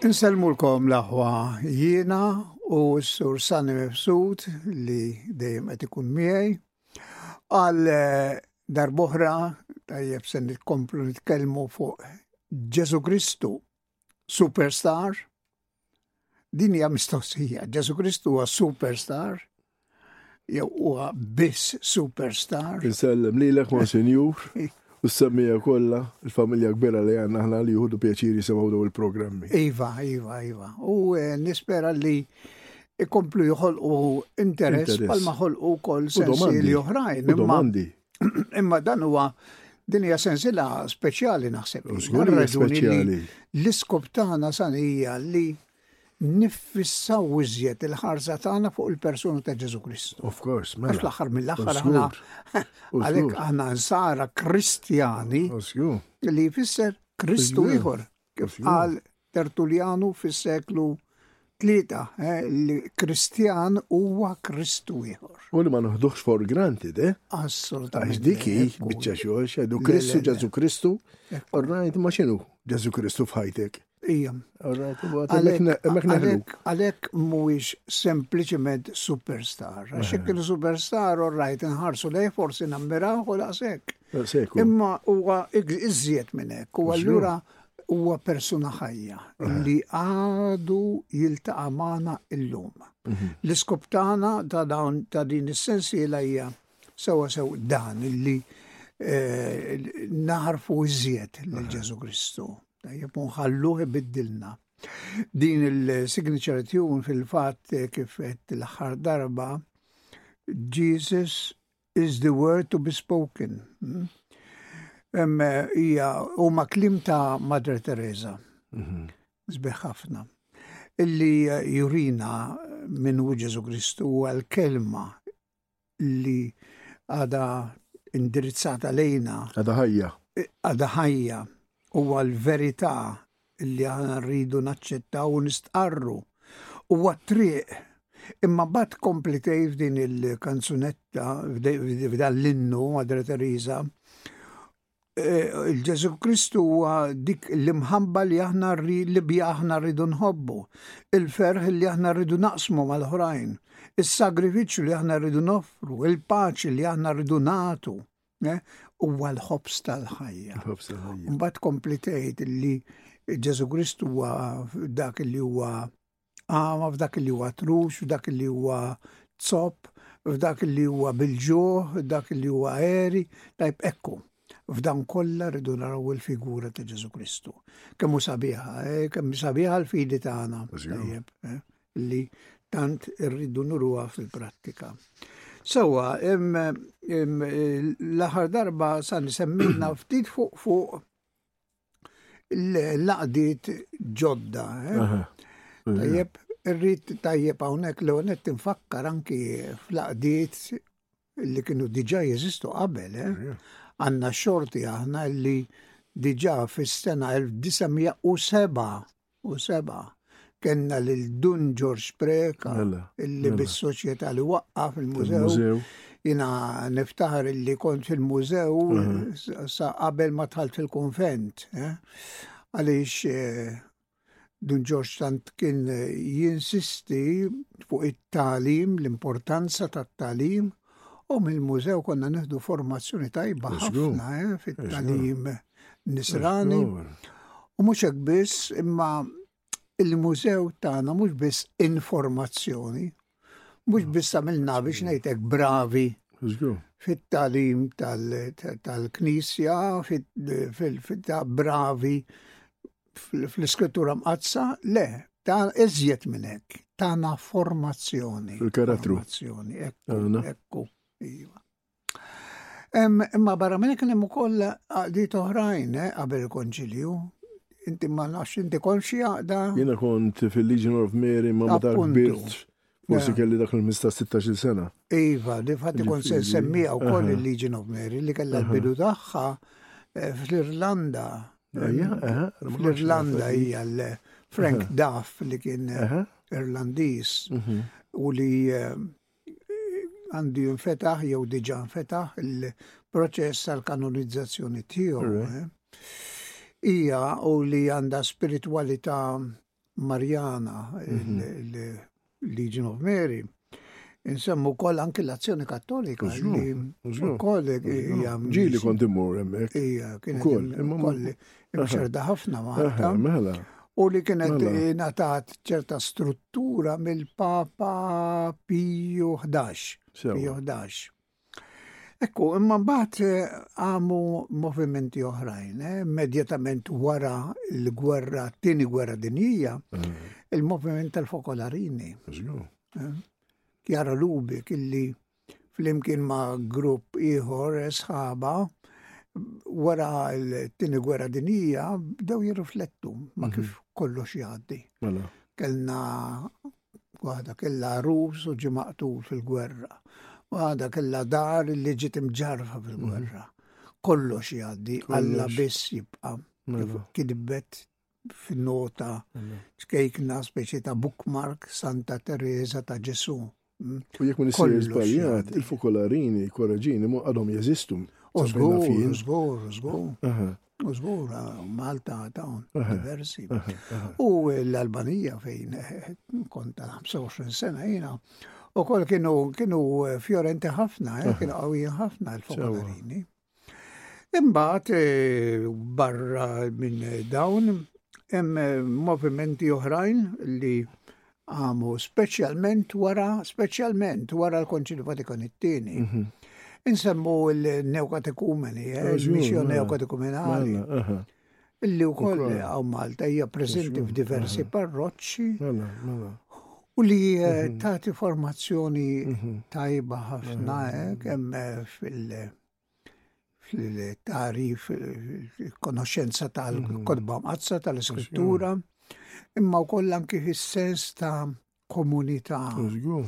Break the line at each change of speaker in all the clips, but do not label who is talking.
Insellmulkom l-aħwa jiena u s-sur Sani Mifsud li dejjem qed ikun miegħi. Għal eh, darboħra tajjeb se nitkomplu nitkellmu fuq Ġesu Kristu, superstar. Din hija mistoqsija, Ġesu Kristu huwa superstar. Jew huwa biss superstar.
Insellem lilek Monsinjur u s-semmija kollha l-familja kbira li għandna aħna li juhudu pjaċir jisimgħu daw il-programmi.
Iva, iva, iva. U eh, nispera li ikomplu joħolqu interess
bħal
ma ħolqu
wkoll
sensieli oħrajn. Imma dan huwa din hija sensila speċjali naħseb.
Speċjali.
L-iskop tagħna sanija li niffissaw iżjed il-ħarsa tagħna fuq il-persuna ta' Ġesu Kristu.
Of course, mela.
Għax l-aħħar mill-aħħar aħna għalhekk aħna nsara Kristjani li jfisser Kristu ieħor kif qal Tertuljanu fis-seklu tlieta eh, li Kristjan huwa Kristu ieħor.
U li ma noħduħx for granted, eh?
Assolutament.
Għax diki biċċa xogħol xedu Kristu Ġesu Kristu, orrajt ma xinu Ġesu Kristu f'ħajtek.
Ija. Għalek mhuwiex sempliciment superstar. Għax eh. kienu superstar, all right, nħarsu lej forsi nammiraw u
daqshekk.
Imma huwa iżjed minn hekk. U allura huwa persuna ħajja eh. li għadu jiltaqa' magħna illum. Mhm. L-iskop tagħna ta' dawn ta' din is-sensiela hija sewa sew dan illi eh, naħarfu iżjed lil eh. Ġesu Kristu. Tajjeb unħalluh ibiddilna. Din il-signature tune fil-fatt eh, kif qed l-aħħar darba Jesus is the word to be spoken. Hmm? Eh, hija huma klim ta' Madre Teresa. Mhm. Sbeħ ħafna. Illi eh, jurina minn Ġesu Kristu għal kelma li għada indirizzata lejna.
Għada ħajja.
Għada ħajja huwa l-verità li għana rridu naċċettaw u nistqarru. U għat-triq Imma bat komplitej f'din il-kanzunetta, f'dan l-innu, Madre Teresa, Il-Ġesu Kristu huwa dik l-imħabba li aħna li bija aħna rridu nħobbu, il-ferħ li aħna rridu naqsmu mal-oħrajn, is-sagrifiċċju li aħna rridu noffru, il-paċi li aħna rridu nagħtu. Eh? huwa l-ħobs tal-ħajja. Mbagħad komplitejt li Ġesu Kristu huwa dak li huwa Għama f'dak li huwa trux, f'dak li huwa zopp, f'dak li huwa bil-ġuħ, dak li huwa eri, tajb ekku. F'dan kollha rridu naraw il-figura ta' Ġesu Kristu. Kemm hu sabiħa, eh, kemm sabiħa l-fidi tagħna. Tajjeb, eh, li tant irridu nuruha fil-prattika. Sewa, l-aħħar darba sa nisemmilna ftit fuq fuq l-laqdiet ġodda. Eh? Tajjeb, irrid tajjeb hawnhekk li għonet tinfakkar anki fl-laqdiet li kienu diġà jeżistu qabel. Eh? Għandna xorti aħna li diġà fis-sena 1907 u seba' kenna lil Dun George Preka illi bis-soċjetà li waqqa
fil-mużew.
Jina niftaħar illi kont fil-mużew sa qabel ma tħalt fil-konvent. Eh? Għaliex eh, Dun George tant kien jinsisti fuq it-talim, l-importanza tat-talim, U mill-mużew konna nieħdu formazzjoni tajba ħafna eh, fit-talim nisrani. U mhux hekk biss, imma il-mużew tagħna mhux biss informazzjoni, mhux biss għamilna biex ngħidlek bravi fit-talim tal-knisja, fit-ta' bravi Fl-iskrittura mqaddsa, le, ta' iżjed minn hekk, tana formazzjoni.
Il-karattru.
Formazzjoni, ekku, ekku. Iva. Imma barra minn hekk hemm ukoll għaqdiet oħrajn eh, qabel il-konċilju. Inti ma nafx inti konxi għaqda.
Jiena kont fil-Legion of Mary ma meta kbirt Forsi kelli dak il-15-16 sena.
Iva, li fatt ikun se semmija u koll il-Legion of Mary li kella l-bidu tagħha eh, fl-Irlanda. Fl-Irlanda hija l-Frank Duff li kien eh, Irlandiż
mhm.
u li eh, għandu jinfetaħ jew diġa nfetaħ il-proċess tal-kanonizzazzjoni tiegħu. Ija u li għandha spiritualita Marjana, il-Legion of Mary, Insemmu kol anki l-azzjoni kattolika.
Użgur.
Kol hija.
Ġili kont immur hemmhekk.
Ija,
kien
kol. Imxerda ħafna maħta.
Mela.
U li kienet
mela.
ingħatat ċerta struttura mill-Papa Piju 11. Piju 11. Ekku, imma mbagħad eh, għamu movimenti oħrajn, eh, immedjatament wara l-gwerra, t-tieni gwerra dinjija, mm. il-moviment tal-fokolarini.
Eh,
Kjara Lubi, illi flimkien ma' grupp ieħor sħaba wara l-tieni gwerra dinjija bdew jirriflettu ma' mm-hmm. kif kollox jgħaddi.
Mela.
Kellna Waħda kellha għarus u ġie maqtul fil-gwerra. Waħda kellha dar li ġiet imġarfa fil-gwerra. Mhm. Kollox jgħaddi, Alla biss jibqa'
mela.
kidbet fin-nota mela. ċkejkna speċi ta' bookmark Santa Teresa ta' Ġesu. Mm.
U jekk
ma
nisir żbaljat, il-fokolarini, koraġini, ma għadhom jeżistu. Użgur,
użgur, użgur.
U
żgur Malta dawn diversi. U l-Albanija fejn konta 25 sena jiena u kol kienu kienu fjorenti ħafna, eh, kienu qawwijin ħafna l-fokonarini. Imbagħad eh, barra minn dawn hemm movimenti oħrajn li għamu, speċjalment wara, speċjalment wara l-Konċilju Vatikan it-Tieni.
Mhm.
Insemmu l-neokatekumeni, eh, il-missjoni
mela.
neokatekumenali.
Mela,
Illi u koll għaw Malta hija
preżenti
f'diversi parroċċi.
Mela, mela.
U li eh, mhm. tagħti formazzjoni
mhm.
tajba ħafna, eh, kemm fil- fil-tarif, konoxenza tal-kodba mm. mqazza tal-iskrittura, imma u koll anki fil-sens ta' komunità.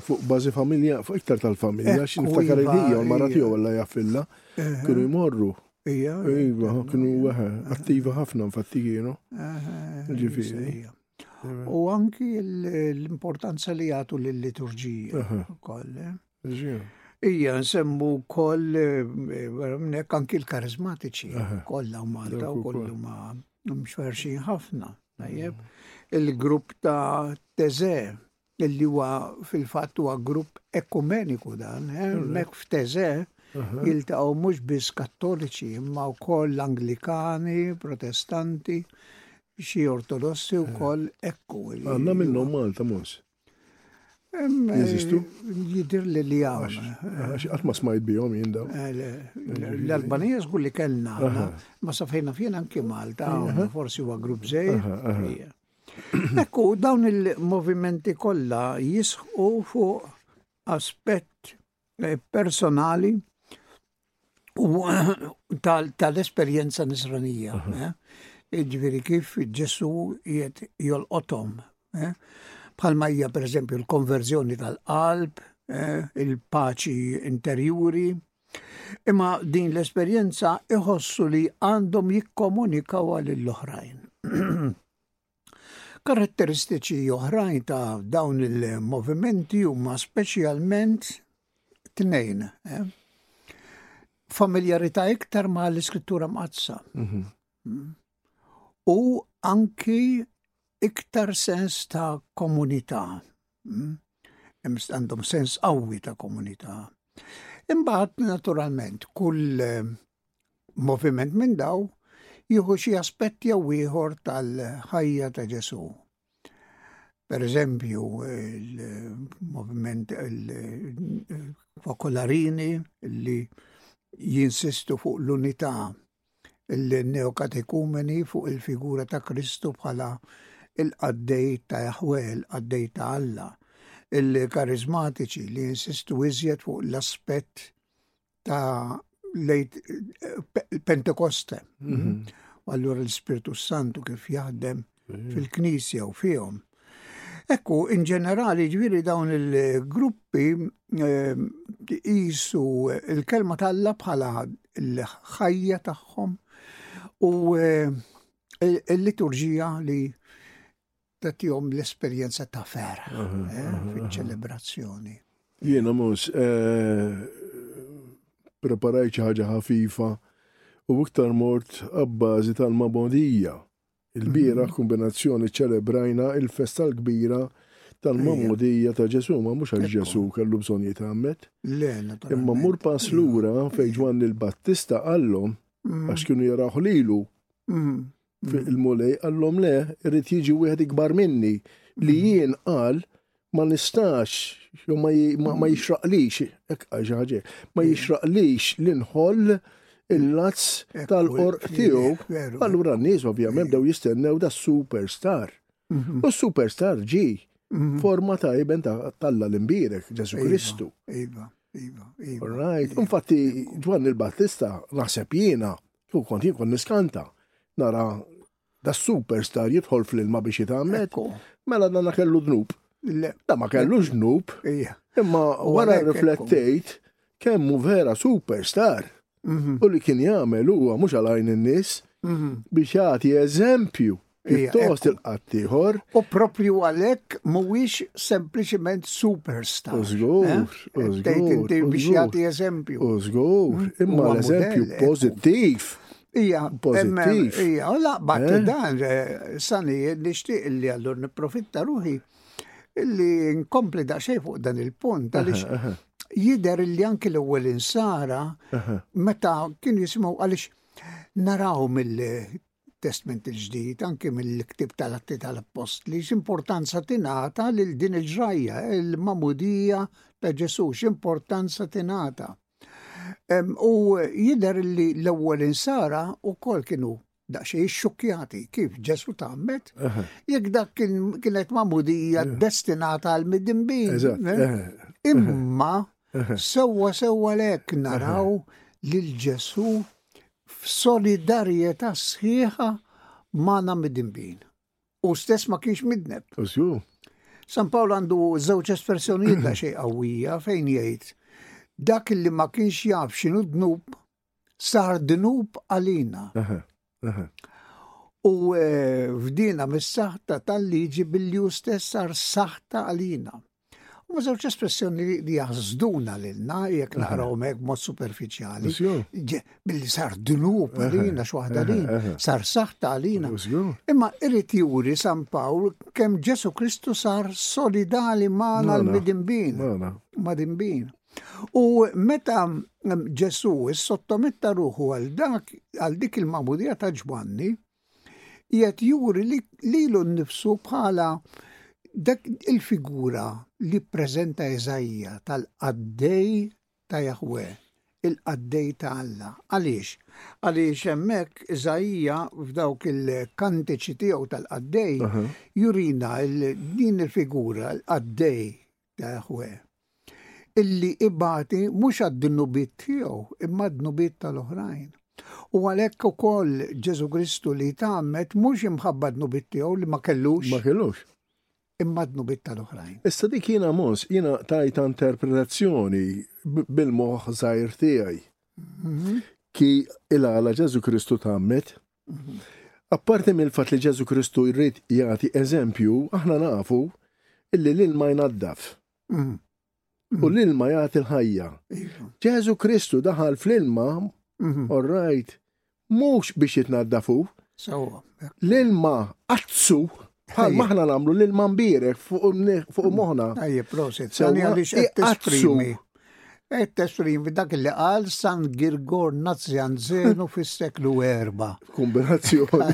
Fuq bazi familja, fuq iktar tal-familja,
eh,
xin ftakar
iva,
il-ħija,
marra
tiegħu għalla jaffilla,
eh.
kienu jmorru.
Ija.
Iva, kienu weħe, eh. attiva ħafna nfatti kienu. Ġifiri.
U anki l-importanza li jgħatu
l-liturġija.
Ija, nsemmu koll, nek eh, anki l-karizmatiċi, kolla u Malta u kollu ma mxarxin ħafna. Tajjeb, il-grupp ta' Teze, illi huwa fil-fatt huwa grupp ekumeniku dan, eh, nek f'Teze, jiltaqgħu mhux biss kattoliċi, imma wkoll anglikani, protestanti, xi ortodossi wkoll ekku.
Għandna minnhom Malta
mhux.
Jeżistu?
Jidir li li għaw.
Għax ma smajt bijom jindaw.
L-Albanija zgur li kellna għanna, ma safejna fjena anki Malta, forsi huwa grupp zej. Ekku, dawn il-movimenti kollha jisħu fuq aspett personali u tal-esperjenza nisranija. Eh? Ġviri kif ġesu jiet jolqotom. Eh? Bħalma hija per eżempju l-konverżjoni tal-qalb, eh? il-paċi interjuri. Imma din l-esperjenza iħossu li għandhom jikkomunikaw għal l-oħrajn. Karatteristiċi oħrajn ta' dawn il-movimenti huma speċjalment tnejn. Eh? Familjarità iktar ma' l-iskrittura mqazza. Mhm. Mm. U anki iktar sens ta' komunità. Mm? Għandhom sens qawwi ta' komunità. Imbagħad naturalment kull eh, Moviment minn daw jieħu xi aspett jew ieħor tal-ħajja ta' Ġesù. Per eżempju, il-moviment il-fokolarini li jinsistu fuq l-unità il-neokatekumeni fuq il-figura ta' Kristu bħala il-qaddej ta' Jahwe, il-qaddej ta' Alla, il-karizmatiċi li jinsistu iżjed fuq l-aspett ta' lejt eh, Pentekoste. Mhm. U allura l-Spirtu Santu kif jaħdem mhm. fil-Knisja u fihom. Ekku, in ġenerali ġviri dawn il-gruppi eh, jisu il-kelma tal-la bħala l-ħajja tagħhom u eh, il-liturġija li Tatihom l-esperjenza ta' ferħ eh, fiċ-ċelebrazzjoni.
Jiena mhux eh, preparajt xi ħaġa ħafifa u iktar mort abbażi tal-mabodija. Il-bira mhm. kombinazzjoni ċelebrajna il-festa l-kbira tal-mamudija ta' Ġesu, ma mhux għal Ġesu kellu bżonn
jitgħammed.
Imma mur pass lura fejn Ġwanni l-Battista qallhom mhm. għax kienu jaraħ lilu. Mhm. Hmm. Il-mulej għallom le, irrit jiġi wieħed ikbar minni li hmm. jien qal ma nistax, jew ma hmm. jixraqlix, ek ħaġa, ma jixraqlix li nħoll
il-lazz
tal-qorq tiegħu. Allura n-nies ovvjament dew jistennew da superstar. Mhm. U superstar ġi mhm. forma ta' iben tal-la l-imbirek, Ġesu iva, Kristu.
Iva, iva, iva.
Right, infatti Ġwanni il-Battista naħseb jiena U kont jien kont niskanta nara da superstar jidħol fl-ilma biex
jitgħammed.
Mela dan kellu dnub. Da ma kellu
dnub.
Imma wara riflettejt kemm hu vera superstar.
Mhm.
U li kien jagħmel huwa mhux għalajn in-nies
mhm.
biex jagħti eżempju Pjuttost
il-qatt
ieħor.
U propju għalhekk mhuwiex sempliċement superstar.
Użgur,
eh?
użgur.
Biex jagħti eżempju.
Użgur, mm, imma l-eżempju pożittiv.
Ija, pożittiv. Ija, u laqbat
eh?
dan eh, sani nixtieq li allur nipprofitta ruħi illi nkompli daqsxejn fuq dan il-punt għaliex jider li anki l-ewwel insara meta kien jisimgħu għaliex naraw mill Testment il-ġdid, anki mill-ktib tal-atti tal-appostli, x'importanza tingħata lil din il-ġrajja, il-mamudija ta' Ġesu, x'importanza tingħata. U jidher li l-ewwel insara u kol kienu daqxie xxukjati kif Ġesu tammet, jekk dak kienet mamudija destinata għal midimbin. Imma, sewwa sewwa lek naraw lil Ġesu f'solidarjetà sħiħa magħna midinbin. Hu stess ma kienx midneb. San Pawl għandu żewġ espressjonijiet da xejn qawwija fejn jgħid dak li ma kienx jaf x'inhu dnub sar dnub għalina. U eh, fdina mis-saħta tal-liġi billi hu stess sar saħta għalina. U ma żewġ espressjoni li jaħżduna lilna jekk naqraw mek mod superfiċjali. Billi sar dnub għalina x'waħda li sar saħta għalina. Imma irrid juri San Pawl kemm Ġesu Kristu sar solidali magħna
l-midinbin.
Madinbin. U meta Ġesu sottometta ruħu għal dak għal dik il-mamudija ta' ġwanni, Qiegħed juri li lilu nnifsu bħala dak il-figura li ppreżenta Iżaija tal-qaddej ta' Jahwe, il-qaddej ta' Alla. Għaliex? Għaliex hemmhekk Iżaija f'dawk il-kantiċi tiegħu tal-qaddej jurina din il-figura l-qaddej ta' Jaħweh, illi ibati mhux għad-dnubiet tiegħu imma għad-dnubiet tal-oħrajn. U għalhekk ukoll Ġesu Kristu li jtgħammed mhux imħabba dnubiet tiegħu li ma kellux.
Ma kellux.
Imma dnubiet tal-oħrajn.
Issa dik jiena mos, jiena tajta interpretazzjoni bil-moħħ żgħir tiegħi. Mhm. Ki il-għala Ġesu Kristu tgħammed? Apparti mill-fatt li Ġesù Kristu jrid jagħti eżempju, aħna nafu illi l-ilma jnaddaf.
Mm. Mm.
U l-ilma jagħti l-ħajja.
Iva.
Ġesu Kristu daħal fl-ilma,
mm-hmm.
all right, mhux biex jitnaddafu. L-ilma għazzu Bħal maħna namlu lil mambire fuq moħna.
Ejje,
prosit,
sani għalix esprimi.
Et
tesprimi dak li għal San Girgor Nazjan Zenu fis-seklu erba.
Kombinazzjoni.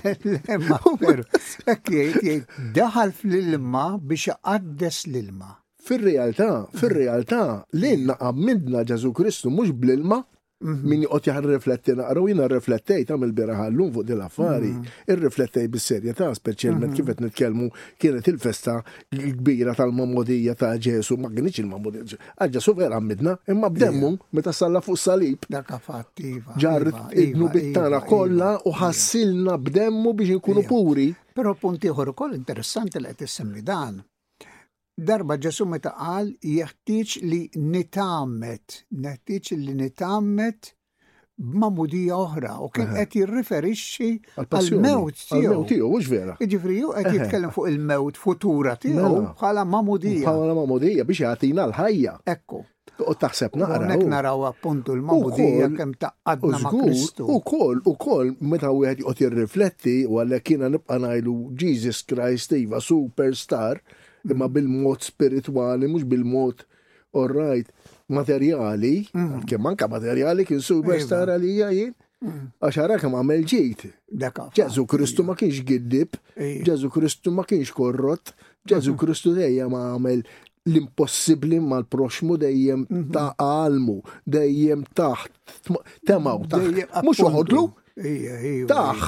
Daħal fl-ilma biex għaddes l-ilma.
Fil-realtà, fil-realtà, li naqab minna Ġesu Kristu mux bl-ilma, Mhm. Min jqot jaħ rifletti naqra u jina riflettej tam il-bira ħallum fuq dil-affari, mhm. irriflettej bis-serjetà, speċjalment mhm. kif qed nitkellmu kienet il-festa kbira tal-mamodija ta' Ġesu, ma kienx il-mamodija. Għal Ġesu vera għamidna, imma b'demmu meta salla fuq salib.
Dak fattiva.
Ġar iva, idnu iva, bittana iva, kollha u ħassilna b'demmu biex inkunu puri.
Però punti ieħor ukoll interessanti li qed issemmi dan. Darba Ġesù meta qal jeħtieġ li nitgħammed, neħtieġ li nitgħammed b'mamudija oħra u kien qed jirriferixxi
għall-mewt
tiegħu.
tiegħu, mhux vera.
Jiġifieri hu qed jitkellem fuq il-mewt futura tiegħu
mela.
bħala mamudija.
Bħala mamudija biex jagħtina l-ħajja.
Ekku.
U taħseb naqra. Nek
naraw appuntu l-mamudija
kem
taqqadna ma' Kristu.
U kol, u kol, meta u għed jqot jirrifletti, u għallek kiena nibqa najlu Jesus Christ, iva, superstar, imma mm. bil-mod spirituali, mux bil-mod, all right, materjali, mm. kem manka materjali kien superstar iva. għalija jien, Għax ara kemm għamel
ġid.
Ġesu Kristu ma kienx giddib, Ġesu Kristu ma kienx korrott, Ġesu mhm. Kristu dejjem għamel l-impossibli mal-proxmu dejjem mhm. ta' għalmu, dejjem taħt, temaw taħt. Mux uħodlu? Taħ.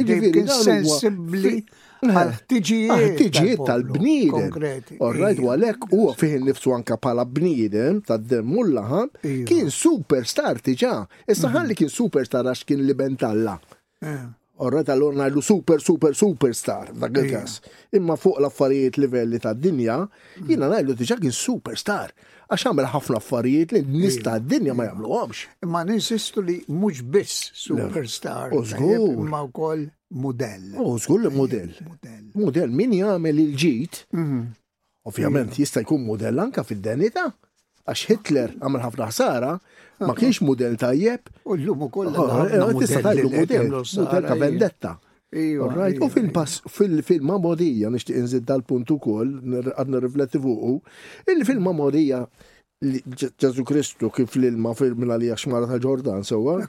Iġviri,
sensibli.
Tiġijiet tal-bniedem. Orrajt, u għalek u fih nifsu anka pala bniedem tad-demmu
l-laħam,
kien superstar tiġa, Issa ħalli kien superstar għax kien liben
talla.
Orret għallur najdu super, super, superstar, dak il-kas. Imma fuq l-affarijiet livelli ta' dinja, jina najdu diġa kien superstar. Għax għamil ħafna affarijiet li nista dinja ma jamlu għamx.
Imma ninsistu li mux biss superstar. Użgur. Ma' kol
model. Użgur li
model.
Model, min jgħamil il-ġit, mhm. Ovvjament jista' jkun mudell anka fid-denita, għax Hitler għamel ħafna ħsara, ma kienx mudell tajjeb.
U l-lum ukoll.
Ah, eh, tista' tgħidu mudell, mudell ta' vendetta. U fil-pass, fil-filma modija, nixtieq inżid dal-punt ukoll, għad nirrifletti fuqu, il-filma modija Ġesu Kristu kif l-ilma minn għalija xmara ta' Ġordan sewa.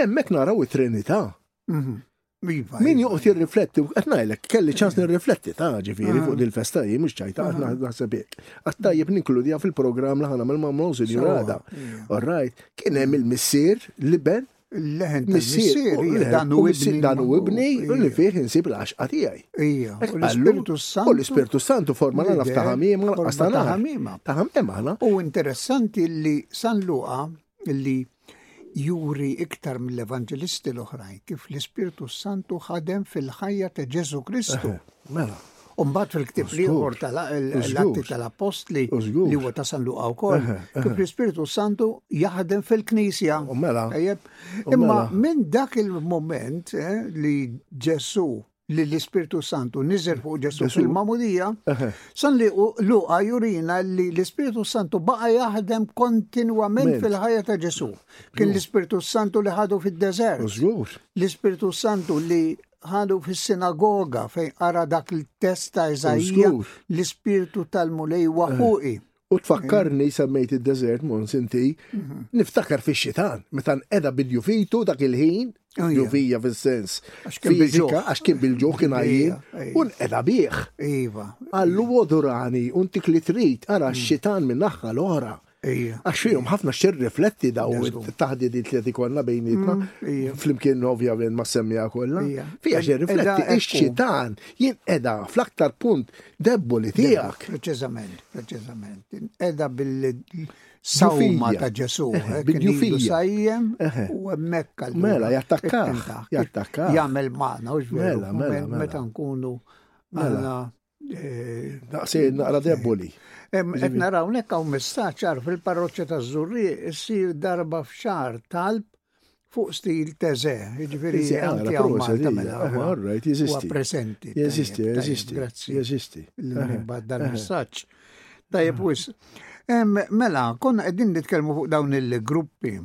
Emmek naraw it-Trinità.
Mhm. Iva,
Min
iva.
joqgħod jirrifletti, qed ngħidlek, kelli ċans mm. nirrifletti ta' ġifieri fuq ah. din festa jien mhux ċajta qed ah. naħseb hekk. Għad tajjeb ninkludija fil-programm li ħana mal-mamma u
sinjur
għada. All right, kien hemm il-missier li ben l-leħen
missieri dan u ibni
dan u ibni u li fih insib l-għaxqa tiegħi.
Ija, u l-Ispirtu Santu.
U l-Ispirtu Santu forma
l
ta'
ħamima,
ta'
ħamima.
Ta' ħamima.
U interessanti li San Luqa li juri iktar mill-Evanġelisti l-oħrajn kif l-Ispirtu Santu ħadem fil-ħajja ta' Ġesu Kristu.
Eh, mela.
Umbat fil-ktib li jħor tal-atti tal-apostli li huwa ta' San Luqa wkoll, eh, eh, kif l-Ispirtu Santu jaħdem fil-Knisja.
Mela.
Imma
mela.
minn dak il-moment li Ġesu li l-Ispirtu Santu niżel fuq Ġesu fil-mamudija, san li luqa jurina li l-Ispirtu Santu baqa jaħdem kontinwament fil-ħajja ta' Ġesu. Kien l-Ispirtu Santu li ħadu
fil-deżert.
L-Ispirtu Santu li ħadu fis-sinagoga fejn qara dak il-test ta'
Iżajja
l-Ispirtu tal-Mulej waħuqi.
U tfakkarni semmejt id-deżert Mons inti, mhm. niftakar fix-xitan, meta nqeda bil-jufitu dak il-ħin, jufija
fis-sens
fizika, għax kien bil-ġuħ kien
għajjin,
u nqeda bih.
Iva.
Għallu odurani, u ntik li trid, ara mm. x-xitan minn naħħa
l-oħra.
Għax fihom ħafna xir rifletti daw it-taħdidit li tikonna bejnietna,
mm,
flimkien ovvjament ma' semmija kollha. Fija xir rifletti, ix-xitan jinqeda fl-aktar punt Debboli tiegħek.
Preċiżament, preċiżament. Edha bil-sawma ta' Ġesu.
Bil-ġufija.
Sajjem u hemmhekk għal.
Mela,
jattakkaħ.
Jattakkaħ.
Jagħmel magħna u
Mela, mela.
Meta nkunu mela.
Daqsejn naqra debboli.
Qed naraw nekk hawn messaġġ għarf il-parroċċa ta' Żurri ssir darba f'xar talb fuq stil teze, ġifiri
għanti
għaw Malta mela.
All right, jeżisti.
Presenti.
Jeżisti, jeżisti.
Grazzi.
Jeżisti.
L-nimbat dal-messaċ. Tajjeb wis. Mela, konna qegħdin nitkellmu fuq dawn il-gruppi.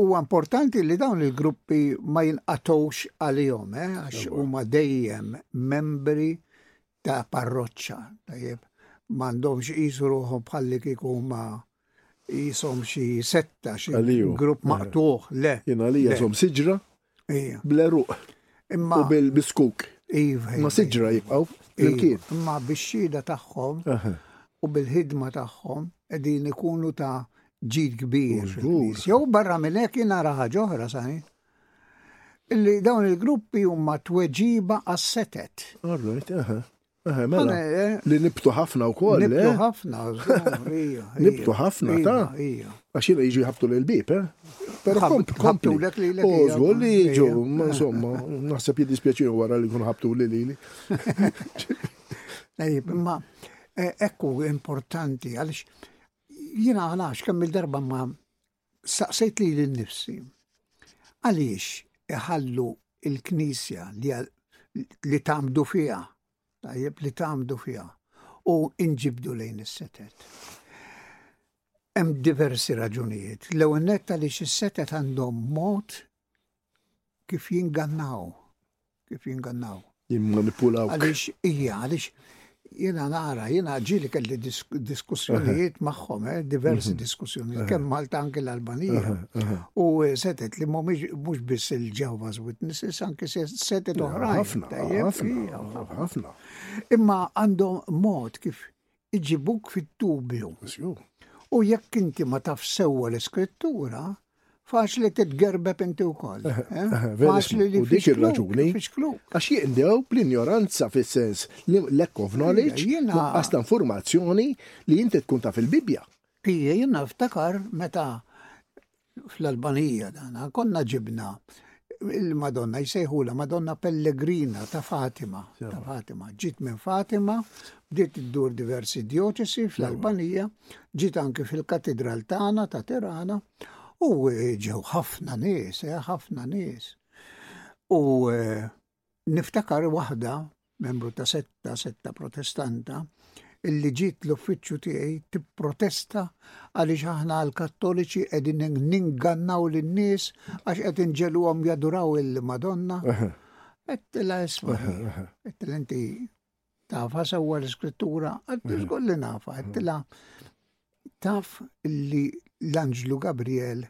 U importanti li dawn il-gruppi ma jinqatowx għalihom, eh, għax huma dejjem membri ta' parroċċa, tajjeb. M'għandhomx qisu ruħhom bħalli kieku huma Jisom xi setta, xi grupp eh. maqtuħ, le.
Jien
għalija
jisom siġra, bleruq, u bil-biskuk.
Iva,
ma
iva,
siġra iva. jibqaw.
Iva, imma bix-xhieda tagħhom u bil-ħidma tagħhom qegħdin ikunu ta' ġid kbir. Jew barra minn hekk jien nara ħaġa oħra sani. Illi dawn il-gruppi huma tweġiba għas-setet.
Eh, mela,
eh.
li nibtu ħafna u koll.
Nibtu
eh?
ħafna,
Nibtu ħafna, ta' għax jina jiġu jħabtu l-bib, eh? Pero komptu
l-ek li l-ek.
Użgu li jiġu, insomma, naħseb jiddispjaċinu wara li kun ħabtu li li li.
Ma, ekku importanti, għalix jina għalax kemm il-darba ma Staqsejt lili nnifsi, Għaliex iħallu l-Knisja li tgħammdu fiha, tajjeb, li tgħammdu fiha, u nġibdu lejn is-setet? Hemm diversi raġunijiet. L-ewwel nett għaliex is-setet għandhom mod kif jingannaw Kif jingannaw.
Jimmanipulaw.
Għaliex hija, għaliex jiena nara, jiena ġieli kelli diskussjonijiet magħhom, eh, diversi mhm. diskussjonijiet, mhm. kemm Malta anki l-Albanija. Mhm. U eh, setet li mhux biss il-Jehovah's Witnesses, anki setet oħrajn.
Ħafna, ħafna.
Imma għandhom mod kif iġibuk
fid-dubju.
U jekk inti ma taf sewwa l-Iskrittura, faċli titgerbeb inti wkoll. Eh?
eh, eh
faċli li
dik ir-raġuni għax jindew bl-injoranza fis-sens li lack of knowledge, nuqqas ta' informazzjoni li inti tkun taf il-Bibbja.
Ija jiena ftakar meta fl-Albanija dana, konna ġibna il-Madonna, jsejħula Madonna Pellegrina ta' Fatima, ta' Fatima. Ġiet minn Fatima, bdiet iddur diversi dioċesi fl-Albanija, ġiet anki fil-katidral tagħna ta' Tirana, u ġew ħafna nies, eh, ħafna nies. U eh, Niftakar waħda, membru ta' setta, setta protestanta, illi ġiet l-uffiċċju tiegħi tipprotesta għaliex aħna l-Kattoliċi qegħdin ningannaw lin-nies għax qed inġeluhom jaduraw il-Madonna. Għettila isma, għettila inti tafa sewwa l-iskrittura, għattila żgur li nafa, għettila taf li l-Anġlu Gabriel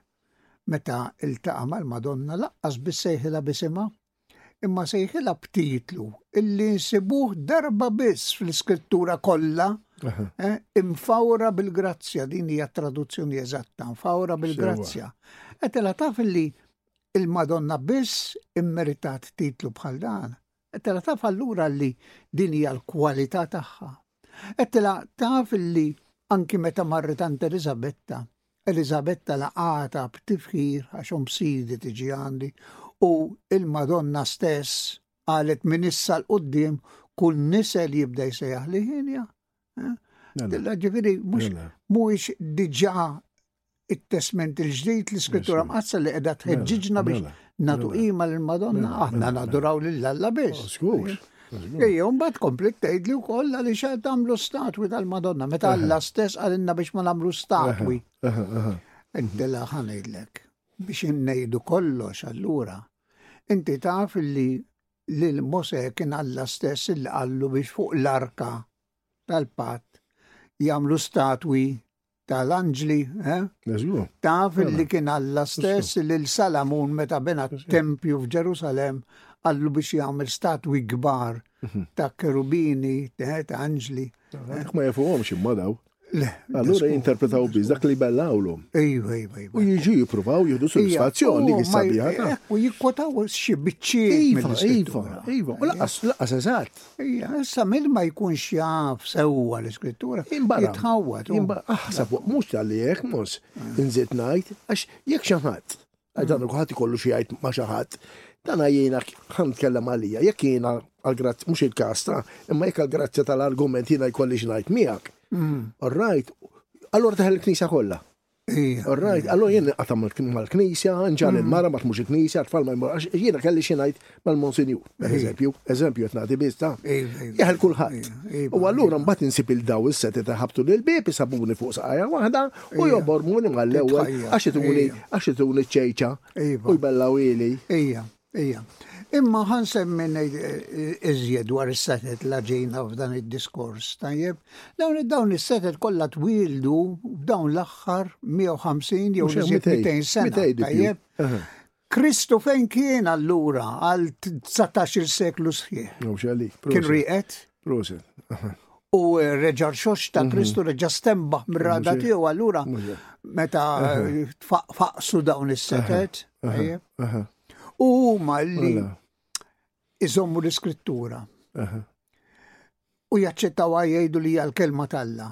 meta il-taqa mal-Madonna laqqas bissejħila bisima, imma sejħilha b'titlu illi nsibuh darba biss fl-iskrittura kollha eh, imfawra bil-grazzja, din hija traduzzjoni eżatta, imfawra bil-grazzja. Etela taf illi il-Madonna biss immeritat titlu bħal dan. Etela taf allura li din hija l-kwalità tagħha. Għedtilha taf li anki meta marret għand Elizabetta, Elizabetta laqata b'tifħir għax om sidi tiġi għandi u il-Madonna stess qalet minn issa l-qoddim kull nisel jibda jsejjaħ li ħinja. Dilla ġifiri, mux mux diġa it-testment il-ġdid l-iskrittura mqaddsa li qiegħda tħeġġiġna biex
mela,
nagħtu mela. qima lil Madonna mela, aħna naduraw lil Alla biss.
Oh,
Ejja, mbagħad kompli tgħid li wkoll għaliex qed tagħmlu statwi tal-Madonna meta Alla stess għalinna biex ma nagħmlu statwi. Intela ħanejdlek biex innejdu kollox allura. Inti taf li lil Mose kien Alla stess il qallu biex fuq l-arka tal-patt jagħmlu statwi tal-anġli, eh? taf li mela. kien Alla stess li l-Salamun meta bena tempju f'Ġerusalem għallu biex jagħmel statwi kbar mhm. ta' kerubini, eh, ta' anġli. Eh?
Ma jafuhomx imma daw.
Le.
Allura jinterpretaw biz dak li bellawlhom.
Ejwa, ejwa, ejwa.
U jiġu jippruvaw jieħdu soddisfazzjoni li sabiħa.
U jikkotaw xi biċċiet.
Iva, iva, iva. U laqas, laqas eżatt.
Ija, issa min ma jkunx jaf sewwa l-iskrittura,
jitħawwad. Aħsab, mux tal-li jek, mux, nżid najt, għax jek xaħat, għadan mm. kuħat kollu xieħajt ma xaħat, dan għajjina għan kellem għalija, jek jina għal-grazz, mux il-kasta, imma jek għal-grazzja tal-argument jina jkolli xnajt miegħek. Mm. All right, allora taħel il-knisa kollha. All right, allora jien qatam mal-knisja, nġal mm. il-mara, ma tmux il-knisja, tfal ma jmur, għax jiena kelli xinajt mal-monsinju, per eżempju, eżempju jtna
di bista,
jaħel
kullħat.
U allura mbat nsib il-daw il-seti ta' ħabtu l-bib, jisabuni fuq saqajja wahda, u jobor muni
mal-ewel,
għax
jtuni,
għax jtuni ċejċa, u jbellaw ili.
Ija. Ija. Imma ħa nsemmi ngħid iżjed dwar is-setgħet li ġejna f'dan id-diskors, tajjeb? Dawn dawn is-setgħet kollha twieldu f'dawn l-aħħar 150 jew iżjed 200 sena, tajjeb? Kristu fejn kien allura għal 19 seklu sħiħ? Kien rieqed?
Proset.
U reġar xox ta' mhm. Kristu reġa stembaħ mir-rada tiegħu allura meta faqsu dawn is-setet. U huma li iżommu l-iskrittura. U jaċċettaw jgħidu li hija l-kelma talla.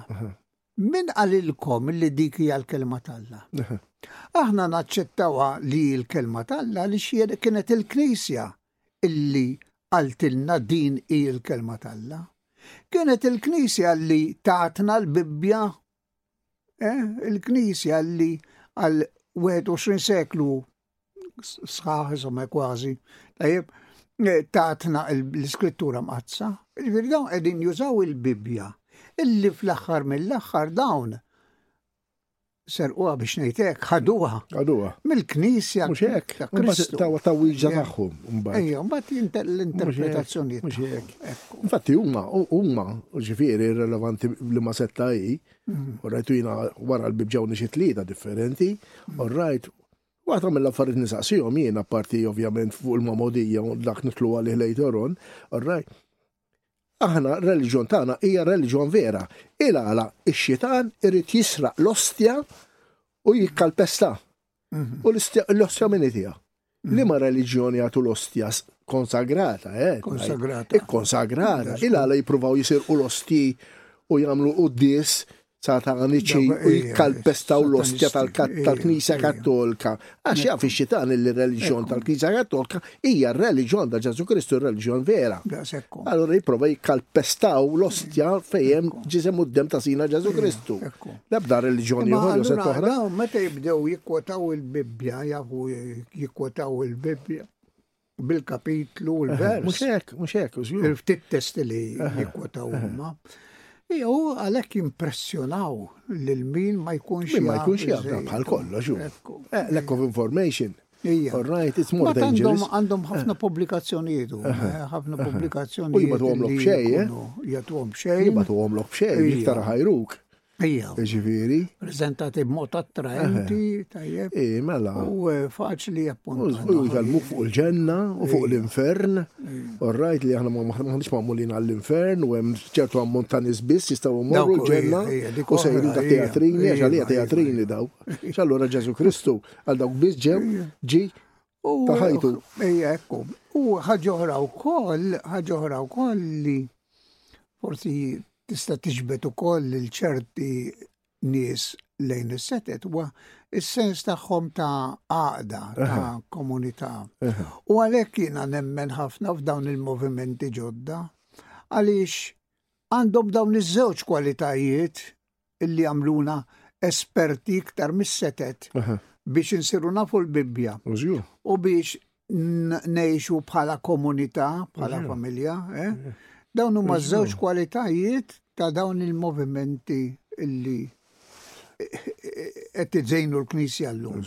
Min qalilkom li dik hija l-kelma talla? Aħna naċċettawha li l-kelma talla li xie kienet il-Knisja illi qaltilna din hi l-Kelma t'Alla. Kienet il-Knisja li tatna l-Bibbja, eh, il-Knisja li għal 21 seklu sħaħ insomma kważi, tajjeb, eh, tatna l-iskrittura mqazza, ġifieri dawn qegħdin jużaw il-Bibbja, illi fl-aħħar mill-aħħar dawn serquha biex ngħid hekk, ħaduha.
Ħaduha.
Mill-Knisja.
Mhux hekk. Taw
tawwiġa
tagħhom mbagħad.
Ejja, mbagħad l-interpretazzjonijiet.
Mhux hekk. Infatti huma huma ġifieri relevanti li ma setta hi, mm. u rajtu jiena wara l-bibġawni xi tlieta differenti, mm. u rajt Waħda mill-affarijiet nisaqsihom jiena parti ovvjament fuq il-mamodija u dak nitlu għalih lejtoron, rajt Aħna r-reliġjon tagħna hija reliġjon vera. Il-għala ix-xitan irid jisraq l-ostja u jikkalpesta. Mhm. U l-ostja minni tiegħu. Mhm. Li ma reliġjoni għatu l-ostja konsagrata, eh?
Konsagrata.
Ikkonsagrata. Il-għala jippruvaw jisirqu l-osti u jagħmlu u dis
sataniċi
u jikkalpestaw l-ostja tal-Knisja Kattolika. Għax jaf ix-xitan li r-reliġjon tal-Knisja Kattolika hija r-reliġjon ta' Ġesu Kristu, r-reliġjon vera. Allura jipprova jikkalpestaw l-ostja fejjem ġisem u d-dem ta' sina Ġesu Kristu. L-ebda
reliġjon
ieħor jew
set
oħra.
Meta jibdew jikkotaw il-Bibbja, jafu jikkotaw il-Bibbja. bil-kapitlu u
eh,
l-vers.
Mux hekk, mux hekk, użju.
Il-ftit testi li eh, jikwotaw eh. huma. Jew għalhekk impressjonaw lil min ma jkunx
jaf. Ma jkunx jaf bħal kollox. Lack of information. All right, it's more dangerous.
Għandhom ħafna publikazzjonijiet, ħafna
publikazzjonijiet.
U
jibatu
għomlok
bxej, eh? Jibatu għomlok bxej, jiktar ħajruk. Ġviri.
Prezentati b'mod attraenti, tajjeb.
I, mela.
U eh, faċli
appuntu.
U
jitallmu fuq il-ġenna u fuq l-infern. U rajt li aħna maħnix maħmulin għall-infern u hemm ċertu ammont ta' nisbis jistaw morru l-ġenna u
sejrin
ta' teatrini, għax għalija teatrini daw. Xallura Ġesu Kristu għal dawk biss ġew ġi ta' ħajtu.
Ejja, ekku. U ħagħuħra u koll, ħagħuħra u koll li forsi tista' tiġbet u koll li ċerti nis lejn is-setet wa il-sens tagħhom ta' għaqda, ta' komunità. U għalhekk jiena nemmen ħafna f'dawn il-movimenti ġodda għaliex għandhom dawn iż-żewġ kwalitajiet illi għamluna esperti iktar mis-setet biex insiru nafu l-Bibbja. U biex nejxu bħala komunità, bħala familja. Eh? Dawn huma żewġ kwalitajiet ta' dawn il-movimenti illi qed iżejnu l-Knisja llum.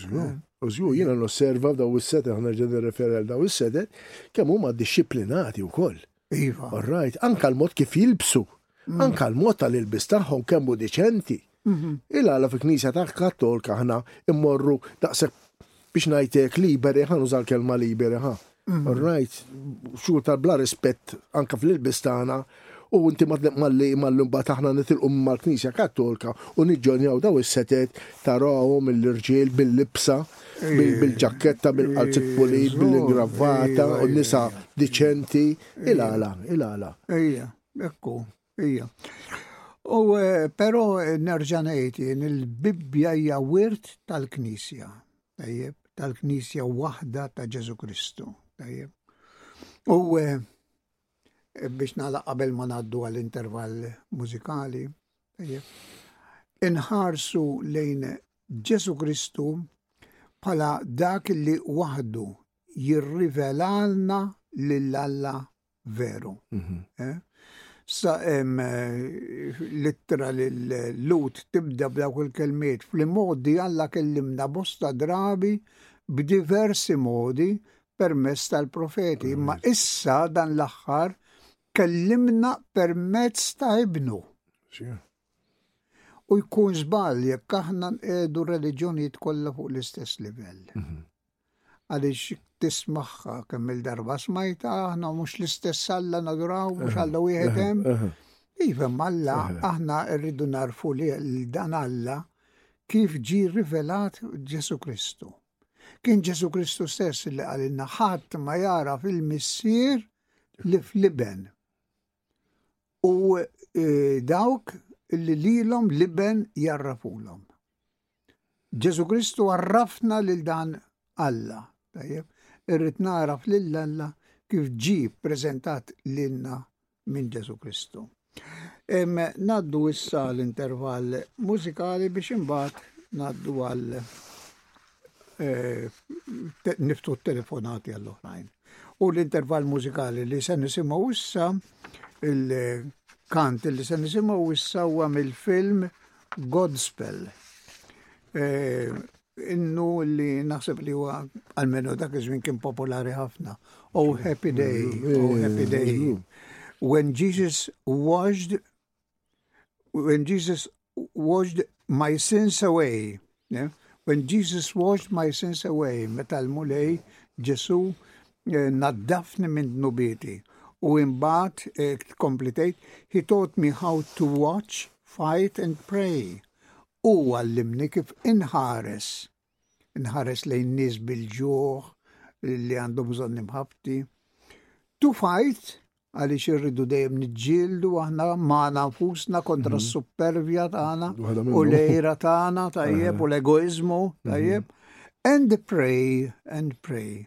Użju, eh? jiena nosserva f'daw is-setet, ħna ġen nirreferi għal daw is-setet, kemm huma dixxiplinati wkoll.
Iva.
All right, anka l-mod kif jilbsu, mm. anka l-mod tal-ilbis tagħhom kemm hu diċenti. Mhm. Il-għala fi knisja ta' kattolk aħna immorru daqshekk biex ngħidlek liberi ħan użal kelma liberi ħa. Mhm. All right, xhur tal-bla rispett anka fl-ilbis tagħna u inti ma malli malli mbagħad aħna nitilqu mal-Knisja Kattolka u niġġonjaw daw is-setet tarawhom mill-irġiel bil-libsa bil-ġakketta, bil-qalzit pulit, bil-ingravata, u nisa diċenti, il-għala, il-għala.
Ija, ekku, ija. U eh, pero nerġanajt jien il-Bibbja hija wirt tal-Knisja, tajjeb, tal-Knisja waħda ta' Ġesu Kristu, tajjeb. U eh, biex nala qabel ma naddu għall-intervall mużikali, tajjeb inħarsu lejn Ġesù Kristu bħala dak li waħdu jirrivelalna lil Alla veru. Mhm. Eh? Sa hemm eh, l-ittra l-lut tibda b'dawk il-kelmiet fl-modi Alla kellimna bosta drabi b'diversi modi permezz tal-profeti, imma issa dan l-aħħar kellimna permezz ta' ibnu. U jkun żball jekk aħna nqiegħdu r-reliġjonijiet kollha fuq l-istess livell. Mhm. Għaliex tismaħħa kemm il-darba smajta aħna mhux l-istess Alla naduraw, mhux Alla wieħed hemm. Iva Alla aħna rridu narfu li dan Alla kif ġi rivelat Ġesu Kristu. Kien Ġesu Kristu stess li għalinna ħadd ma jara fil-missier li fl-iben. U dawk li lilhom l-iben jarrafulhom. Ġesu Kristu għarrafna lil dan Alla. Tajjeb, irrid naraf lil Alla kif ġi prezentat lilna minn Ġesu Kristu. Naddu issa l-intervall mużikali biex imbagħad naddu għal niftu t-telefonati għall-oħrajn. U l-intervall mużikali li se nisimgħu issa il-kant li se nisimgħu issa huwa mill-film Godspell. Eh, innu li naħseb li huwa għalmenu dak iż-żmien kien popolari ħafna. Oh happy day, oh happy day. When Jesus washed when Jesus washed my sins away. Yeah? When Jesus washed my sins away, meta l-mulej Ġesu eh, naddafni minn dnubieti. U imbagħad eh, komplitejt, he taught me how to watch, fight and pray. U għallimni kif inħares nħares lejn nies bil-ġuħ li għandhom bżonn imħabti. To fight, għaliex irridu dejjem niġġieldu aħna magħna nfusna kontra mhm. s-supervja tagħna u l-ejra tagħna tajjeb u l-egoizmu mhm. tajjeb. And pray, and pray.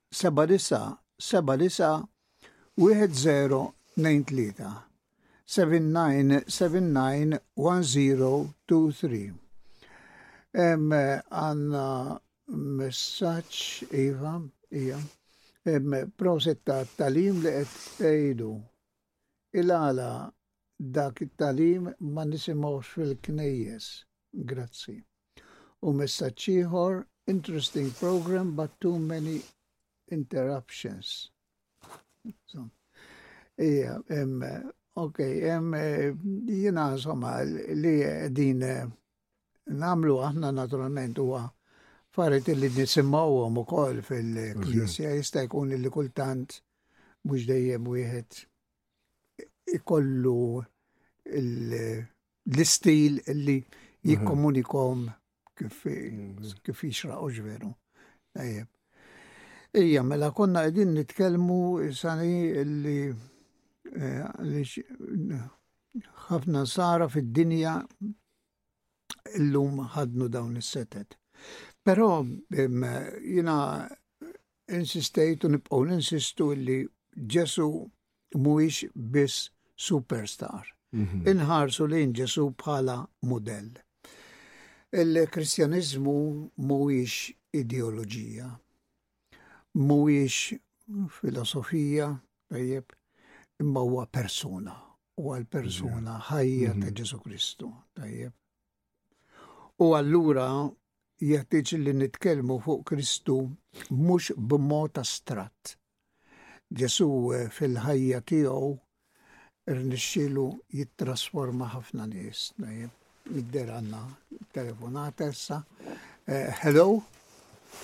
79791023 79791023 Em għanna messaċ Iva, ija, em proset ta' talim li qed tgħidu. Il-għala dak it-talim ma nisimgħux fil-knejjes. Grazzi. U messaġġ ieħor, interesting program but too many interruptions. Ija, ok, jina insomma li din eh, namlu aħna naturalment huwa farit li nisimgħuhom ukoll fil-knisja mhm. jista' jkun li kultant mhux dejjem wieħed ikollu il- l-istil li mhm. jikkomunikom kif mhm. kif jixraqux veru. Ejjeb. Ija, mela konna qegħdin nitkellmu sani li eh, ħafna sara fid-dinja illum ħadnu dawn is-setet. Però jina Insistejt u nibqgħu ninsistu illi Ġesu mhuwiex biss superstar. Mhm. Inħarsu lejn Ġesu bħala mudell. Il-Kristjaniżmu mhuwiex ideoloġija, mhuwiex filosofija, tajjeb, imma huwa persuna, huwa l-persuna ħajja ta' mhm. Ġesu Kristu, tajjeb. U allura jeħtieġ li nitkellmu fuq Kristu mhux b'mod astratt. Ġesu eh, fil-ħajja tiegħu rnexxielu jittrasforma ħafna nies. Nidder għandna telefonata issa. Eh, hello?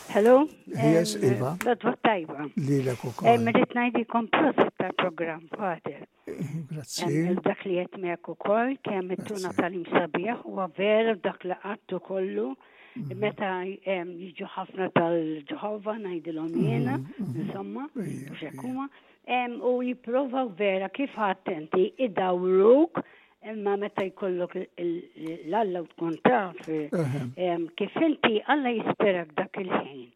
Hello?
Yes, Iva.
L-odwa tajba.
Lilek ukoll.
Rrid ngħidikom prosit tal-programm, Father.
Grazzi.
Dak li qed mek ukoll kemm it-tuna tal-im sabiħ huwa veru dak li qattu kollu mhm. meta jiġu ħafna tal-Ġeħova ngħidilhom mhm, jiena, mhm. insomma, x'hekk huma, u jipprovaw vera kif attenti idawruk imma meta jkollok l-alla u tkun taf kif inti alla jisperak dak il-ħin.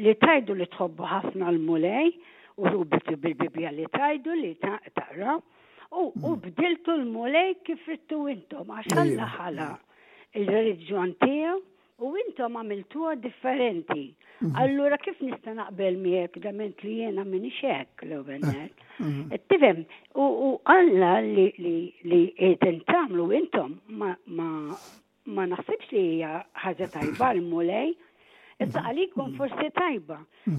Li tgħidu li tħobbu ħafna l-Mulej, uruh b'itri bil-Bibbja li tgħidu li taqra, u u bdiltu l-Mulej kif ridtu intom, għax Alla ħalaq il-reliġjon tiegħu u intom għamiltuha differenti. Allura kif nista' naqbel miegħek dement li jiena m'iniex hekk l-ewwel eh, net? Eh. Tifhem, u Alla li li li qed intamlu intom ma ma naħsibx li hija ħaġa tajba għal mulej. Issa għalikom forsi tajba,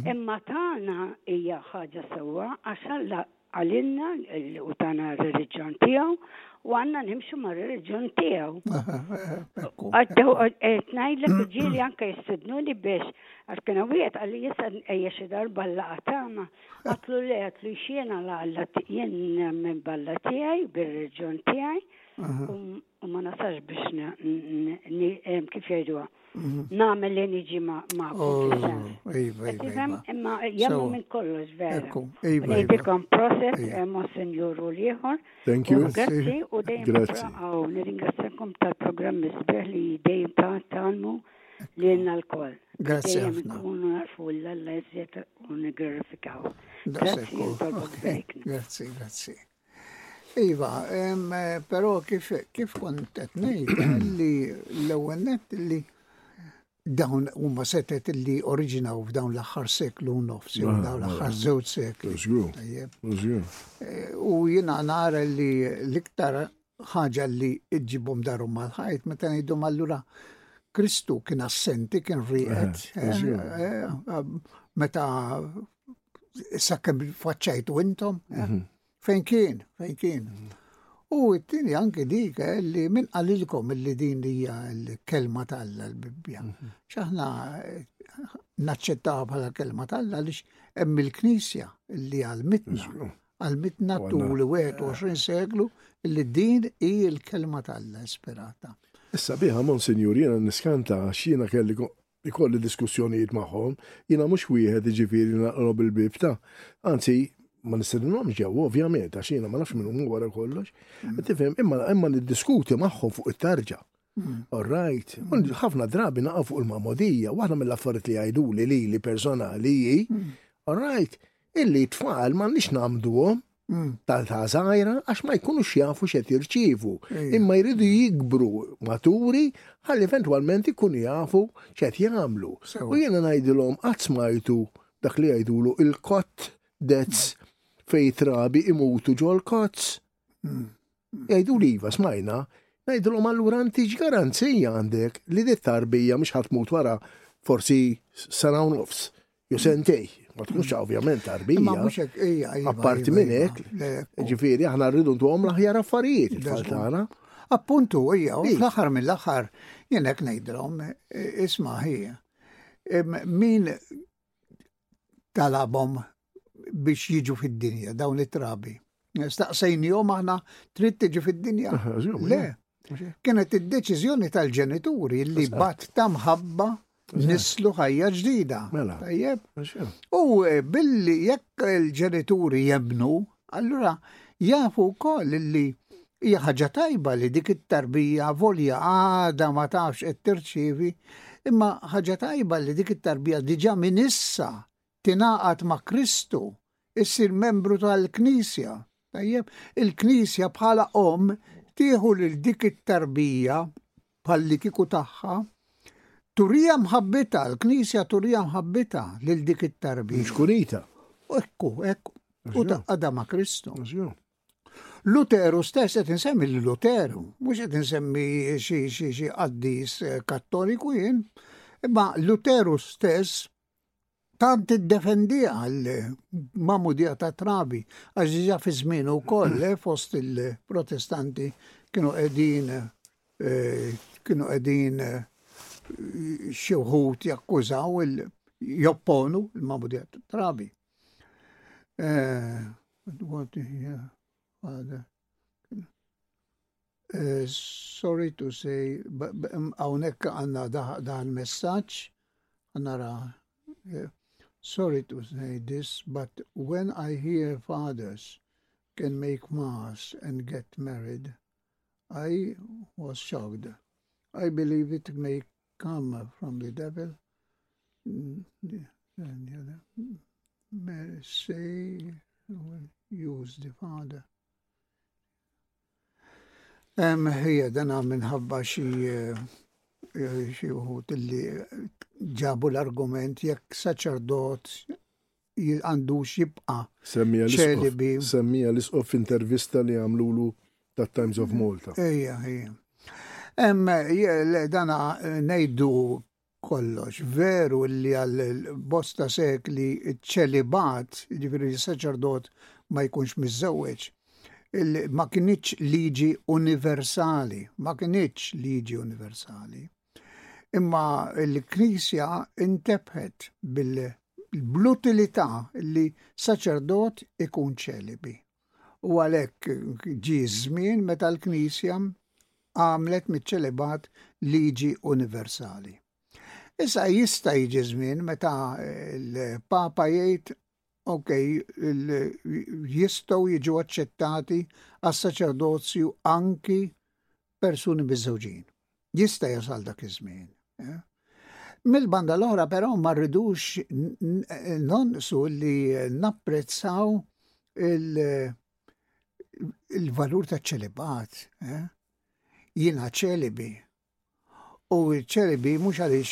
imma tagħna hija ħaġa sewwa għax Alla għalinna u tagħna r-reliġjon tiegħu u għandna nimxu mar-reliġjon tiegħu. Għaddew qed ngħidlek ġieli anke jistidnu li biex għax kien wieħed għalli jista' ejja xi darba l-laqgħa tagħna għatlu le għatlu xiena l-alla jien minn balla tiegħi bir-reliġjon tiegħi u ma nasax biex kif jgħiduha. Mhm. Nagħmel li niġi ma'
oh, iva, iva, iva.
Imma
jemmu
minn kollox vera. Ngħidilkom proset
eh,
Monsenjur u l-ieħor.
Thank you.
Grazzi u dejjem u nirringrazzjakom tal-programm isbeħ li dejjem ta' talmu li jenna l-koll.
Grazzi ħafna.
Nkunu narfu l-alla jizjet u
nigrifikaw.
Grazzi,
grazzi. Iva, però kif kif kont qed ngħid li l-ewwel nett li dawn huma setet li oriġinaw f'dawn l-aħħar seklu u nofs, jew dawn l-aħħar żewġ
seklu.
Tajjeb. Eh, U jiena nara li l-iktar ħaġa li ġġibhom darhom mal-ħajt meta ngħidhom allura Kristu kien assenti, kien rieqed.
Eh,
eh, eh, meta sakkem faċċajtu intom, mhm. fejn kien, fejn kien. Mhm. U t-tini anki dik li minn qalilkom li din hija l-kelma talla l-Bibbja. Mhm. ċaħna naċċettaha bħala kelma talla li hemm il-Knisja li għal-mitna. Għalmitna tul 21 seklu li din hi l-kelma tal-la ispirata.
Issa biħa Monsinjur jiena niskanta għax jiena kelli ikolli diskussjonijiet magħhom, jiena mhux wieħed iġifieri naqrob il-bib ta' anzi ma nistedinhomx ġew ovvjament għax jiena ma nafx minn huwa wara kollox. Tifhem imma imma niddiskuti magħhom fuq it-tarġa. All right. Ħafna drabi naqgħu fuq il-magħmudija, waħda mill-affarijiet li jgħiduli lili personali hi, all right, illi tfal m'għandniex nagħmduhom mm. ta' ta' żgħira għax ma jkunux jafu x'qed jirċievu. Imma jridu jikbru maturi ħalli eventwalment ikunu jafu x'qed jagħmlu. U jiena ngħidilhom qatt smajtu dak li jgħidulu il-kott dezz fej trabi imutu ġol kotz. Jgħidu li iva smajna, ngħidulhom allura inti x'garanzija għandek li dit tarbija mhux ħadd mut wara forsi sena u nofs, jew mm. sentej, ma tkunx ovvjament tarbija.
Ma mhux hekk hija. Iva,
Apparti
iva,
minn
iva.
hekk, ġifieri aħna rridu ntuhom l-aħjar affarijiet tagħna.
Appuntu, hija,
fl-aħħar
mill-aħħar, jien hekk ngħidlhom, isma' ħija. Min talabhom biex jiġu fid-dinja dawn it-trabi. Staqsejnihom aħna trid tiġi fid-dinja. Le, kienet id-deċiżjoni tal-ġenituri li bat ta' mħabba nislu ħajja ġdida.
Mela.
Tajjeb. U eh, billi jekk il-ġenituri jemnu Allura jafu wkoll li hija ħaġa tajba li dik it-tarbija volja għada ma tafx qed tirċievi, imma ħaġa tajba li dik it-tarbija diġà minn issa tingħaqad ma' Kristu, issir membru tal-Knisja. Tajjeb, il-Knisja bħala om tieħu lil dik it-tarbija bħallikieku tagħha, turija mħabbitha, l-Knisja turija mħabbitha lil dik it-tarbija.
Mhix kunita.
Ekku, ekku. U taqgħadha ma' Kristu. Luteru stess qed insemmi li Luteru, mhux qed insemmi xi qaddis eh, kattoliku jien, imma Luteru stess tant iddefendiha l-Mamudija ta' Trabi, għax diġa fi żmienu wkoll eh, fost il-Protestanti kienu qegħdin eh, kienu qegħdin eh, xi wħud jakkużaw jopponu l-Mamudija ta' Trabi. Sorry to say, għawnek għanna daħal messaċ, għanna raħ. Sorry to say this, but when I hear fathers can make mass and get married, I was shocked. I believe it may come from the devil. And you know, say, use the father. Hija dan minħabba xi xi wħud li ġabu l-argument jekk saċerdot għandux jibqa' ċelibi.
Semmija l-isqof f'intervista li għamlulu tat Times of Malta.
Ejja, ejja. Dana nejdu kollox. Veru li għal bosta sekli ċelibat, ġifiri li saċerdot ma jkunx miżżewweġ, ma kienieċ liġi universali, ma kienieċ liġi universali. Imma l-Knisja intebħet bil-blutilità li saċerdot ikun ċelibi. U għalhekk ġie ż-żmien meta l-Knisja għamlet miċ-ċelibat liġi universali. Issa jista' jiġi żmien meta l-Papa jgħid ok, jistgħu jiġu aċċettati għas-saċerdozju anki persuni miżżewġin. Jista' jasal dak iż-żmien. Eh? Mill-banda l-oħra però ma rridux nonqsu li napprezzaw il-valur ta' ċelibat. Eh? Jina ċelibi. U ċelibi mhux għaliex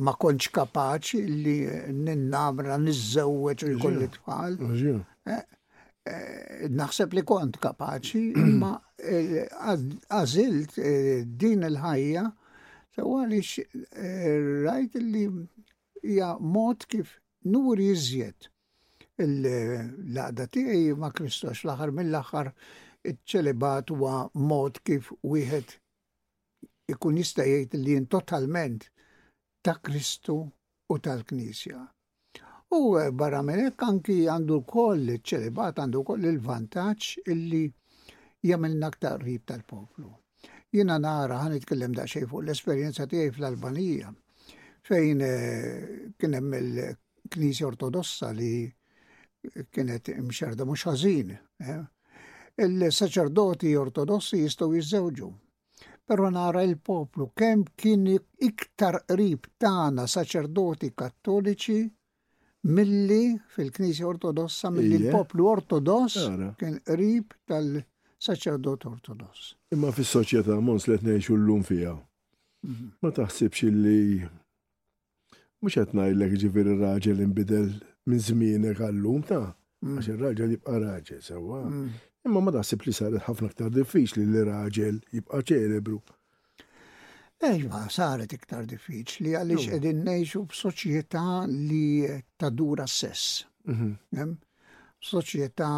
Ma kontx kapaċi li ninnamra, niżżewweġ u jkolli tfal. Naħseb li kont kapaċi, imma għażilt din il-ħajja sewa li rajt li hija mod kif nur iżjed l-għaqda tiegħi ma' Kristu għax l-aħħar mill-aħħar iċ-ċelibat huwa mod kif wieħed ikun jista' jgħid li jien totalment ta' Kristu u tal-Knisja. U eh, barra minn hekk anki għandu wkoll iċ-ċelibat għandu wkoll il-vantaġġ illi jagħmilna aktar qrib tal-poplu. Jiena nara ħan nitkellem daqsxejn fuq l-esperjenza tiegħi fl-Albanija fejn eh, kien hemm il-Knisja Ortodossa li kienet imxerda mhux ħażin. Eh. Il-saċerdoti ortodossi jistgħu jiżżewġu Però nara il-poplu kemm kien iktar qrib tagħna saċerdoti kattoliċi milli fil-Knisja Ortodossa milli l-poplu Ortodoss kien qrib tal-saċerdot Ortodoss.
Imma fis-soċjetà mons li qed ngħixu llum fiha.
Mhm.
Ma taħsibx li Mhux qed ngħidlek jiġifieri raġel inbidel minn żmienek għallum ta' mm. għax ir-raġel jibqa' raġel sewwa.
Mm.
Imma ma taħsib li saret ħafna aktar diffiċli li raġel jibqa' ċelebru.
Ejwa, saret iktar diffiċli għaliex qegħdin ngħixu f'soċjetà li tadura s-sess.
Mhm.
Soċjetà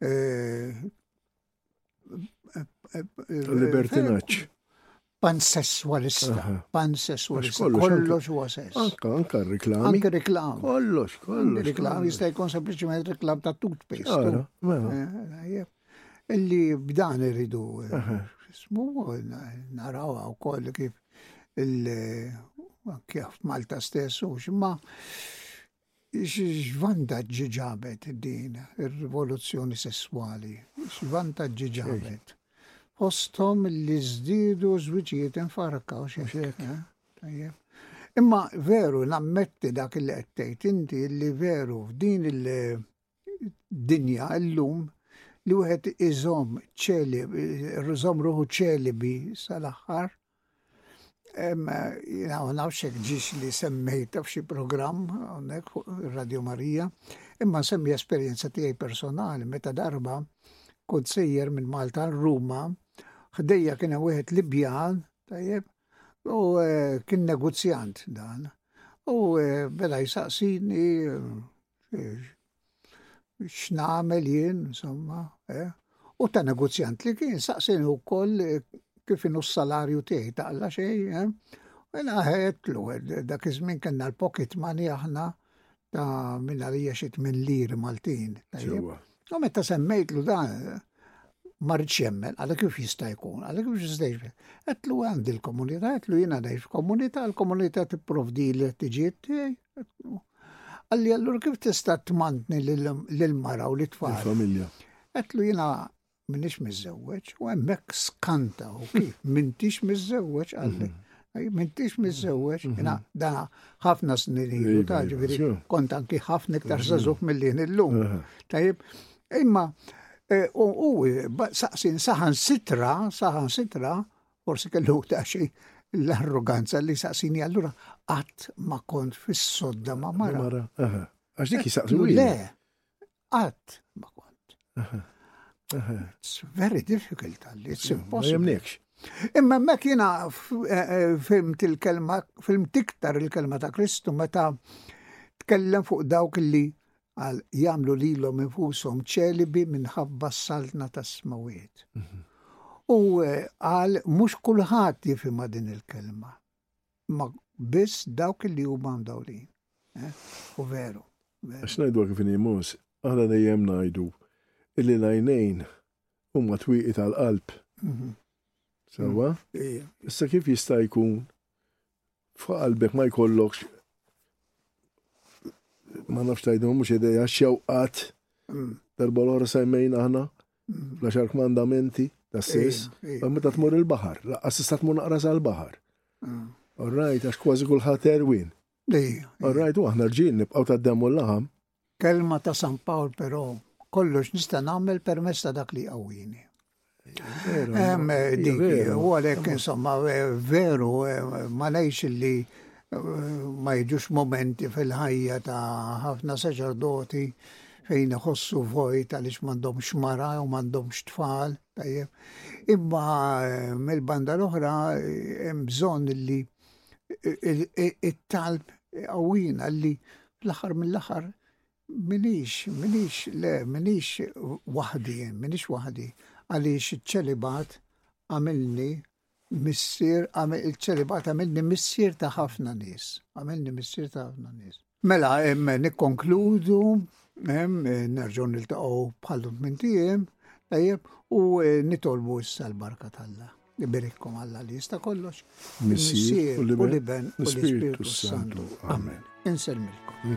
eh,
Libertinaċ.
Pansessualista. Pansessualista.
Kollox
huwa sess.
Anka, anka reklami.
Anka reklami.
Kollox, kollox.
Reklami jista' jkun sempliċement reklam ta' toothpaste.
Mela.
Eh, eh, illi b'dan iridu eh, jismu naraw u koll kif il kif Malta stess u ximma X'vantaġġi ġabet din ir-rivoluzzjoni sesswali? X'vantaġġi ġabet? Fosthom li żdiedu żwiġijiet infarka u xi hekk. Tajjeb. Imma veru nammetti dak li qed tgħid inti li veru f'din il- dinja llum li wieħed iżomm ċeli, iżomm ruħu ċelibi sal-aħħar. Nafx hekk ġiex li semmejt f'xi programm hawnhekk fuq Radio Marija, imma semmi esperjenza tiegħi personali meta darba kont sejjer minn Malta l-Ruma, ħdejja kien wieħed Libjan, tajjeb, u eh, kien negozjant dan. U eh, beda jisaqsini X'nagħmel jien, insomma, eh? U ta' negozjant li kien saqsini wkoll eh, kif inhu s-salarju tiegħi ta' alla xejn, eh? U jena ħedlu, eh, dak iż-żmien kellna l-pocket money aħna ta' minn għalija xi minn liri Maltin. U meta semmejtlu dan, marriċ jemmen, għalla kif jista' jkun, għalla kif jista' jkun. Għetlu għandi l-komunità, għetlu jina dajx komunità, l-komunità t-provdi l-ħtiġiet tiegħi. Għalli għallur kif tista' tmantni l-mara u l-tfal.
Familja.
Għetlu jina minix mizzewċ, u għemmek skanta u kif, mintix mizzewċ għalli. Mhm. Mintix mizzewċ, mhm. jina da ħafna snin ilu, ta'
ġviri,
kont anki ħafna iktar zazuħ mhm. mill-lin il-lum. Tajib, Imma e, u saqsin saħan sitra, saħan sitra, forsi kellu ta' xi l-arroganza li saqsini allura qatt ma kont fis-sodda ma' mara.
Għax dik jisaqsu
Le, qatt ma kont. It's very difficult għalli, it's impossible. Imma mek jina eh, eh, film il-kelma, film tiktar il-kelma ta' Kristu meta tkellem fuq dawk li Qal, Jagħmlu lilhom infushom ċelibi minħabba s-saltna tas-smewwiet. Mhm. U eh, qal mhux kulħadd jifhimha din il-kelma. Ma biss dawk li huma mdawlin. Eh? U veru.
X'ngħidu kif nimus, aħna dejjem ngħidu illi l-għajnejn huma twieqi tal-qalb.
Mhm.
Sewwa?
Mm.
Issa kif jista' jkun Fuq qalbek ma jkollokx ma nafx tajdu mhux ideja xewqat
mm.
darba l-oħra semmejn aħna mm. l-għaxar
kmandamenti tas-sis,
ma meta tmur il-baħar, laqqas tista' tmur naqra sal-baħar.
Mm.
Orrajt, għax kważi kulħadd erwin. Orrajt, u aħna rġin nibqgħu tad-demu l-laħam.
Kelma ta' San Pawl però kollox nista' nagħmel permezz ta' dak li qawwini. Hemm eh, dik, u għalhekk insomma eh, veru eh, ma ngħidx li ma jiġux momenti fil-ħajja ta' ħafna saċerdoti
fejn iħossu vojt għaliex m'għandhomx mara u m'għandhomx tfal, tajjeb. Imma mill-banda l-oħra hemm bżonn li it-talb għawina li l-aħħar mill-aħħar minix, minix, le, minix wahdi, minix wahdi, għaliex iċ-ċelibat għamilni missier, il-ċelibat għamilni missier ta' ħafna nis, għamilni missier ta' ħafna nis. Mela, nikkonkludu, nerġgħu niltaqgħu bħal minn tiem, tajjeb, u eh, nitolbu issa l-barka tal-la. Nibirikkom Alla li jista' kollox.
Missier, u l-Iben,
u l-Ispirtu Santu. Amen. Inselmilkom.